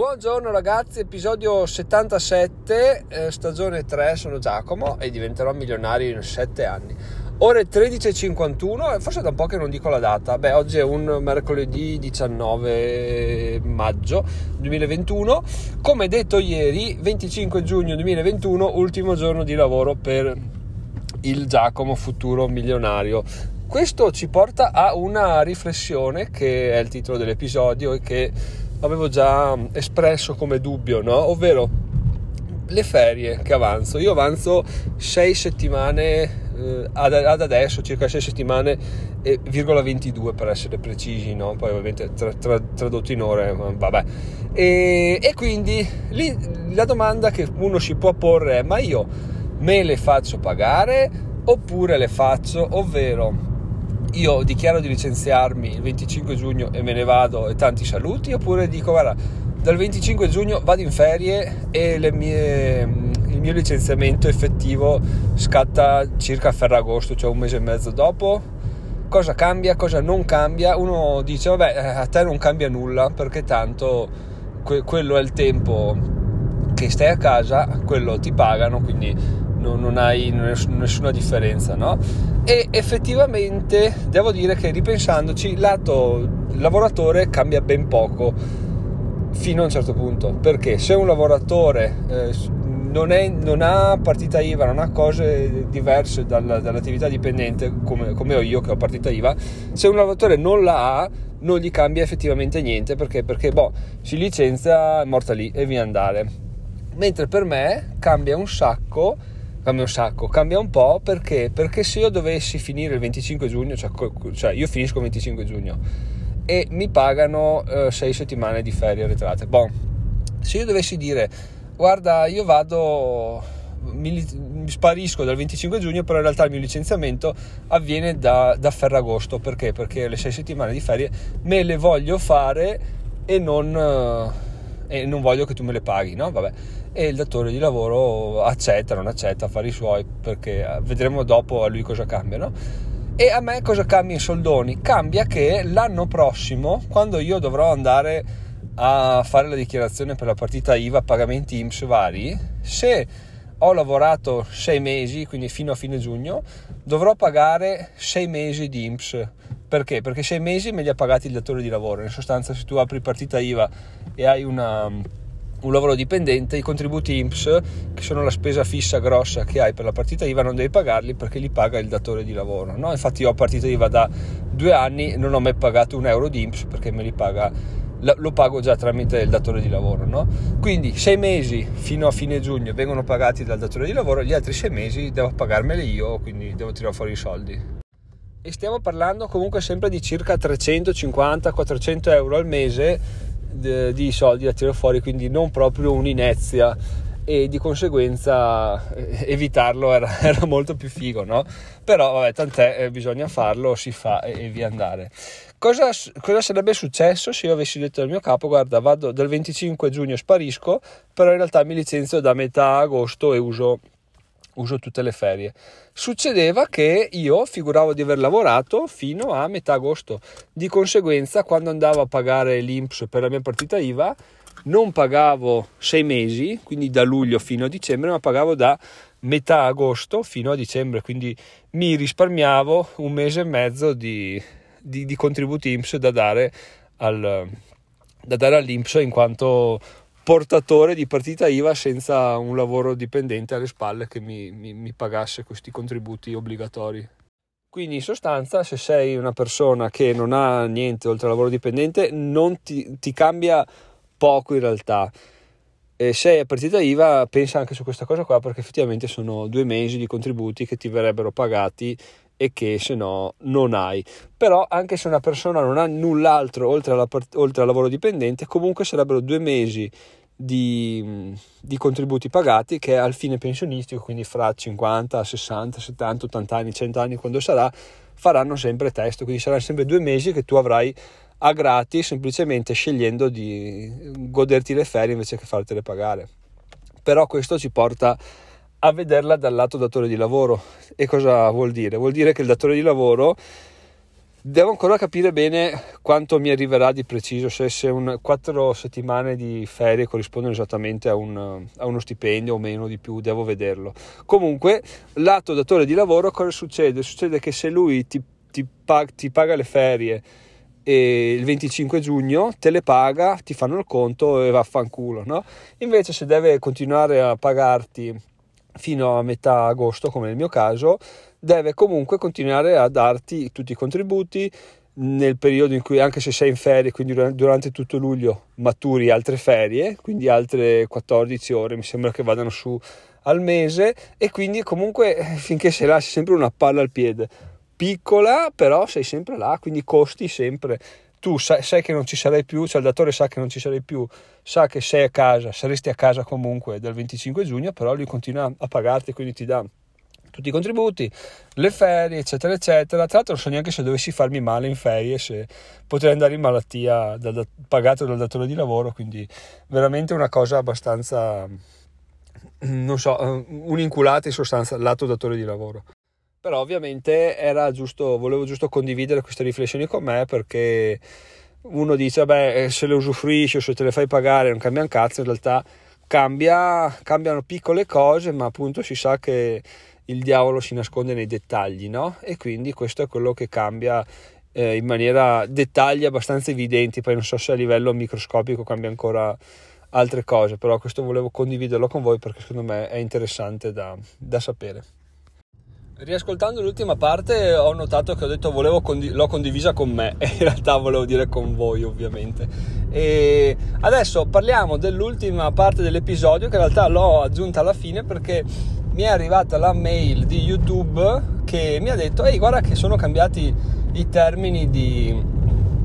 Buongiorno ragazzi, episodio 77, eh, stagione 3, sono Giacomo e diventerò milionario in 7 anni. Ore 13.51, forse da un po' che non dico la data, beh oggi è un mercoledì 19 maggio 2021, come detto ieri 25 giugno 2021, ultimo giorno di lavoro per il Giacomo futuro milionario. Questo ci porta a una riflessione che è il titolo dell'episodio e che avevo già espresso come dubbio, no? ovvero le ferie che avanzo. Io avanzo 6 settimane eh, ad, ad, adesso, circa 6 settimane e virgola 22 per essere precisi, no? poi ovviamente tra, tra, tradotto in ore, vabbè. E, e quindi lì, la domanda che uno si può porre è: ma io me le faccio pagare oppure le faccio, ovvero io dichiaro di licenziarmi il 25 giugno e me ne vado e tanti saluti, oppure dico guarda, dal 25 giugno vado in ferie e mie, il mio licenziamento effettivo scatta circa a Ferragosto, cioè un mese e mezzo dopo. Cosa cambia, cosa non cambia? Uno dice vabbè, a te non cambia nulla perché tanto que- quello è il tempo che stai a casa, quello ti pagano, quindi non, non hai nessuna differenza, no? E effettivamente devo dire che ripensandoci, lato lavoratore cambia ben poco fino a un certo punto, perché se un lavoratore eh, non, è, non, ha partita IVA, non ha cose diverse dalla, dall'attività dipendente come, come, ho io che ho partita IVA, se un lavoratore non la ha non gli cambia effettivamente niente perché, perché boh, si licenzia, è morta lì e via andare. Mentre per me cambia un sacco cambia un sacco, cambia un po' perché? Perché se io dovessi finire il 25 giugno, cioè, cioè io finisco il 25 giugno e mi pagano 6 eh, settimane di ferie arretrate, bon, se io dovessi dire guarda io vado, mi, sparisco dal 25 giugno, però in realtà il mio licenziamento avviene da, da Ferragosto, perché? Perché le 6 settimane di ferie me le voglio fare e non, eh, e non voglio che tu me le paghi, no? Vabbè e il datore di lavoro accetta, non accetta, fare i suoi perché eh, vedremo dopo a lui cosa cambia, no? E a me cosa cambia in soldoni? Cambia che l'anno prossimo, quando io dovrò andare a fare la dichiarazione per la partita IVA, pagamenti IMSS vari, se ho lavorato sei mesi, quindi fino a fine giugno, dovrò pagare sei mesi di IMSS. Perché? Perché sei mesi me li ha pagati il datore di lavoro. In sostanza, se tu apri partita IVA e hai una un lavoro dipendente, i contributi IMSS, che sono la spesa fissa grossa che hai per la partita IVA, non devi pagarli perché li paga il datore di lavoro. No? Infatti, io ho partita IVA da due anni, non ho mai pagato un euro di IMSS perché me li paga, lo pago già tramite il datore di lavoro. No? Quindi, sei mesi fino a fine giugno vengono pagati dal datore di lavoro, gli altri sei mesi devo pagarmeli io, quindi devo tirare fuori i soldi. E stiamo parlando comunque sempre di circa 350-400 euro al mese di soldi da tirare fuori, quindi non proprio un'inezia e di conseguenza eh, evitarlo era, era, molto più figo, no? Però vabbè, tant'è, eh, bisogna farlo, si fa e, e via andare. Cosa, cosa, sarebbe successo se io avessi detto al mio capo, guarda, vado dal 25 giugno sparisco, però in realtà mi licenzio da metà agosto e uso uso tutte le ferie. Succedeva che io figuravo di aver lavorato fino a metà agosto, di conseguenza quando andavo a pagare l'INPS per la mia partita IVA non pagavo sei mesi, quindi da luglio fino a dicembre, ma pagavo da metà agosto fino a dicembre, quindi mi risparmiavo un mese e mezzo di, di, di contributi INPS da dare, al, da dare all'INPS in quanto portatore di partita IVA senza un lavoro dipendente alle spalle che mi, mi, mi pagasse questi contributi obbligatori. Quindi in sostanza se sei una persona che non ha niente oltre al lavoro dipendente non ti, ti cambia poco in realtà. E se hai partita IVA pensa anche su questa cosa qua perché effettivamente sono due mesi di contributi che ti verrebbero pagati e che se no non hai. Però anche se una persona non ha null'altro oltre, alla, oltre al lavoro dipendente comunque sarebbero due mesi di, di, contributi pagati che al fine pensionistico, quindi fra 50, 60, 70, 80 anni, 100 anni, quando sarà, faranno sempre testo, quindi saranno sempre due mesi che tu avrai a gratis semplicemente scegliendo di goderti le ferie invece che fartele pagare. Però questo ci porta a vederla dal lato datore di lavoro. E cosa vuol dire? Vuol dire che il datore di lavoro Devo ancora capire bene quanto mi arriverà di preciso, se, se un 4 settimane di ferie corrispondono esattamente a, un, a, uno stipendio o meno di più, devo vederlo. Comunque, lato datore di lavoro, cosa succede? Succede che se lui ti, ti, pag- ti paga le ferie il 25 giugno te le paga, ti fanno il conto e vaffanculo, no? Invece se deve continuare a pagarti fino a metà agosto, come nel mio caso, deve comunque continuare a darti tutti i contributi nel periodo in cui, anche se sei in ferie, quindi durante tutto luglio, maturi altre ferie, quindi altre 14 ore, mi sembra che vadano su al mese, e quindi comunque finché sei là sei sempre una palla al piede. Piccola, però sei sempre là, quindi costi sempre. Tu sai, sai che non ci sarai più, cioè il datore sa che non ci sarai più, sa che sei a casa, saresti a casa comunque dal 25 giugno, però lui continua a pagarti, quindi ti dà tutti i contributi, le ferie, eccetera, eccetera. Tra l'altro non so neanche se dovessi farmi male in ferie, se potrei andare in malattia da, pagato dal datore di lavoro, quindi veramente una cosa abbastanza, non so, un'inculata in sostanza lato datore di lavoro. Però ovviamente era giusto, volevo giusto condividere queste riflessioni con me perché uno dice, vabbè, se le usufruisci o se te le fai pagare non cambia un cazzo, in realtà cambia, cambiano piccole cose, ma appunto si sa che il diavolo si nasconde nei dettagli, no? E quindi questo è quello che cambia eh, in maniera dettagli abbastanza evidenti, poi non so se a livello microscopico cambia ancora altre cose, però questo volevo condividerlo con voi perché secondo me è interessante da, da sapere. Riascoltando l'ultima parte ho notato che ho detto volevo condi- l'ho condivisa con me e in realtà volevo dire con voi ovviamente. E adesso parliamo dell'ultima parte dell'episodio che in realtà l'ho aggiunta alla fine perché mi è arrivata la mail di YouTube che mi ha detto ehi guarda che sono cambiati i termini di,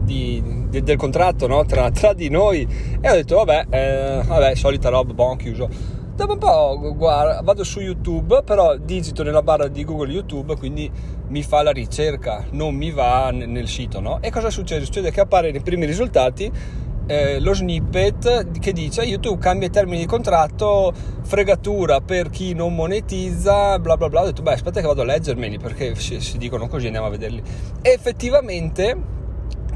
di, di, del contratto no? tra, tra, di noi e ho detto vabbè, eh, vabbè solita roba, buon chiuso dopo un po' guarda, vado su YouTube però digito nella barra di Google YouTube quindi mi fa la ricerca non mi va nel, sito no? e cosa succede? succede che appare nei primi risultati eh, lo snippet che dice YouTube cambia i termini di contratto, fregatura per chi non monetizza, bla bla bla. Ho detto, beh, aspetta che vado a leggermeli perché si, si dicono così, andiamo a vederli. E effettivamente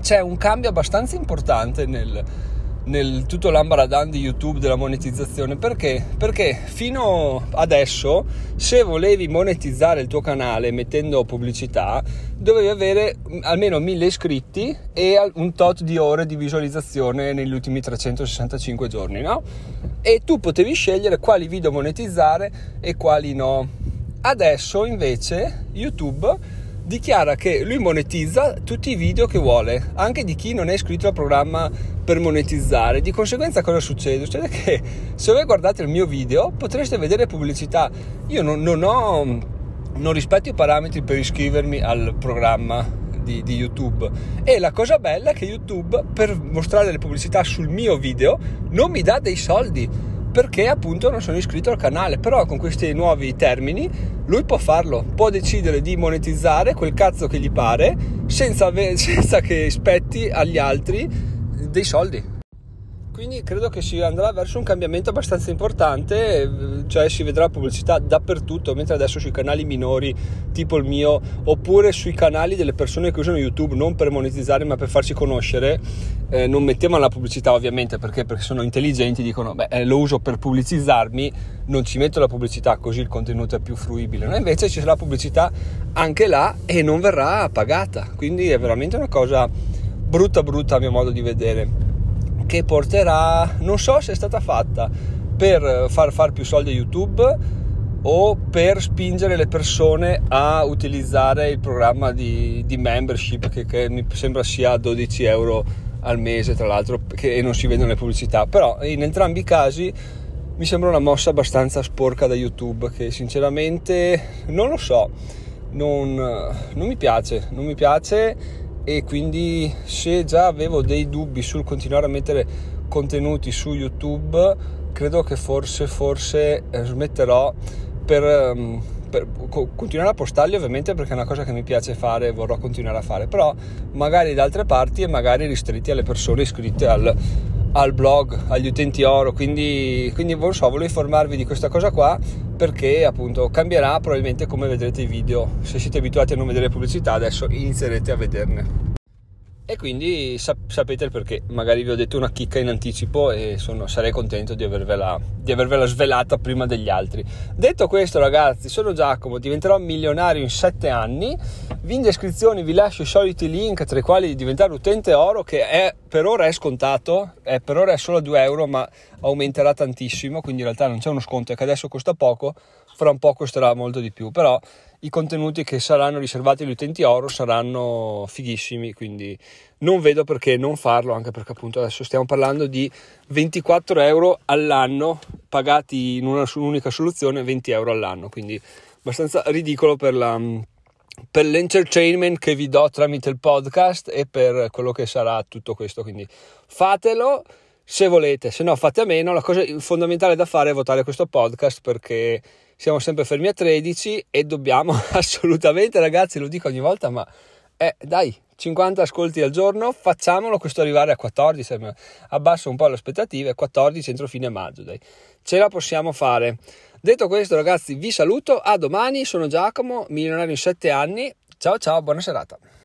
c'è un cambio abbastanza importante nel, nel tutto l'ambaradan di YouTube della monetizzazione perché? Perché fino adesso se volevi monetizzare il tuo canale mettendo pubblicità dovevi avere almeno 1000 iscritti e un tot di ore di visualizzazione negli ultimi 365 giorni, no? E tu potevi scegliere quali video monetizzare e quali no. Adesso invece YouTube dichiara che lui monetizza tutti i video che vuole, anche di chi non è iscritto al programma per monetizzare. Di conseguenza cosa succede? Succede che se voi guardate il mio video potreste vedere pubblicità. Io non, non ho, non rispetto i parametri per iscrivermi al programma di, di, YouTube. E la cosa bella è che YouTube, per mostrare le pubblicità sul mio video, non mi dà dei soldi perché appunto non sono iscritto al canale. Però con questi nuovi termini lui può farlo, può decidere di monetizzare quel cazzo che gli pare senza, senza che spetti agli altri dei soldi quindi credo che si andrà verso un cambiamento abbastanza importante, cioè si vedrà pubblicità dappertutto, mentre adesso sui canali minori tipo il mio, oppure sui canali delle persone che usano YouTube non per monetizzare ma per farsi conoscere, eh, non mettevano la pubblicità ovviamente perché, perché sono intelligenti, dicono beh eh, lo uso per pubblicizzarmi, non ci metto la pubblicità così il contenuto è più fruibile, no? invece ci sarà pubblicità anche là e non verrà pagata, quindi è veramente una cosa brutta brutta a mio modo di vedere che porterà, non so se è stata fatta per far fare più soldi a YouTube o per spingere le persone a utilizzare il programma di, di membership che, che, mi sembra sia 12 euro al mese tra l'altro che non si vedono le pubblicità. Però in entrambi i casi mi sembra una mossa abbastanza sporca da YouTube che sinceramente non lo so. Non, non mi piace non mi piace e quindi se già avevo dei dubbi sul continuare a mettere contenuti su YouTube credo che forse, forse eh, smetterò per, ehm, per continuare a postarli ovviamente perché è una cosa che mi piace fare e vorrò continuare a fare. Però magari da altre parti e magari ristretti alle persone iscritte al, al blog, agli utenti oro, quindi, quindi non so, volevo informarvi di questa cosa qua perché appunto cambierà probabilmente come vedrete i video, se siete abituati a non vedere pubblicità adesso inizierete a vederne e quindi sap- sapete il perché. Magari vi ho detto una chicca in anticipo e sono, sarei contento di avervela, di avervela, svelata prima degli altri. Detto questo, ragazzi, sono Giacomo, diventerò milionario in 7 anni. Vi in descrizione vi lascio i soliti link, tra i quali diventare utente oro, che è, per ora è scontato, è, per ora è solo 2 euro, ma aumenterà tantissimo. Quindi in realtà non c'è uno sconto, è che adesso costa poco, fra un po' costerà molto di più. Però i contenuti che saranno riservati agli utenti oro saranno fighissimi, quindi non vedo perché non farlo, anche perché appunto adesso stiamo parlando di 24 euro all'anno pagati in una, un'unica soluzione, 20 euro all'anno, quindi abbastanza ridicolo per, la, per l'entertainment che vi do tramite il podcast e per quello che sarà tutto questo, quindi fatelo se volete, se no fate a meno, la cosa fondamentale da fare è votare questo podcast perché siamo sempre fermi a 13 e dobbiamo assolutamente, ragazzi, lo dico ogni volta, ma eh, dai, 50 ascolti al giorno, facciamolo questo arrivare a 14, abbasso un po' le aspettative, 14 entro fine maggio, dai. Ce la possiamo fare. Detto questo, ragazzi, vi saluto, a domani, sono Giacomo, milionario in 7 anni. Ciao ciao, buona serata.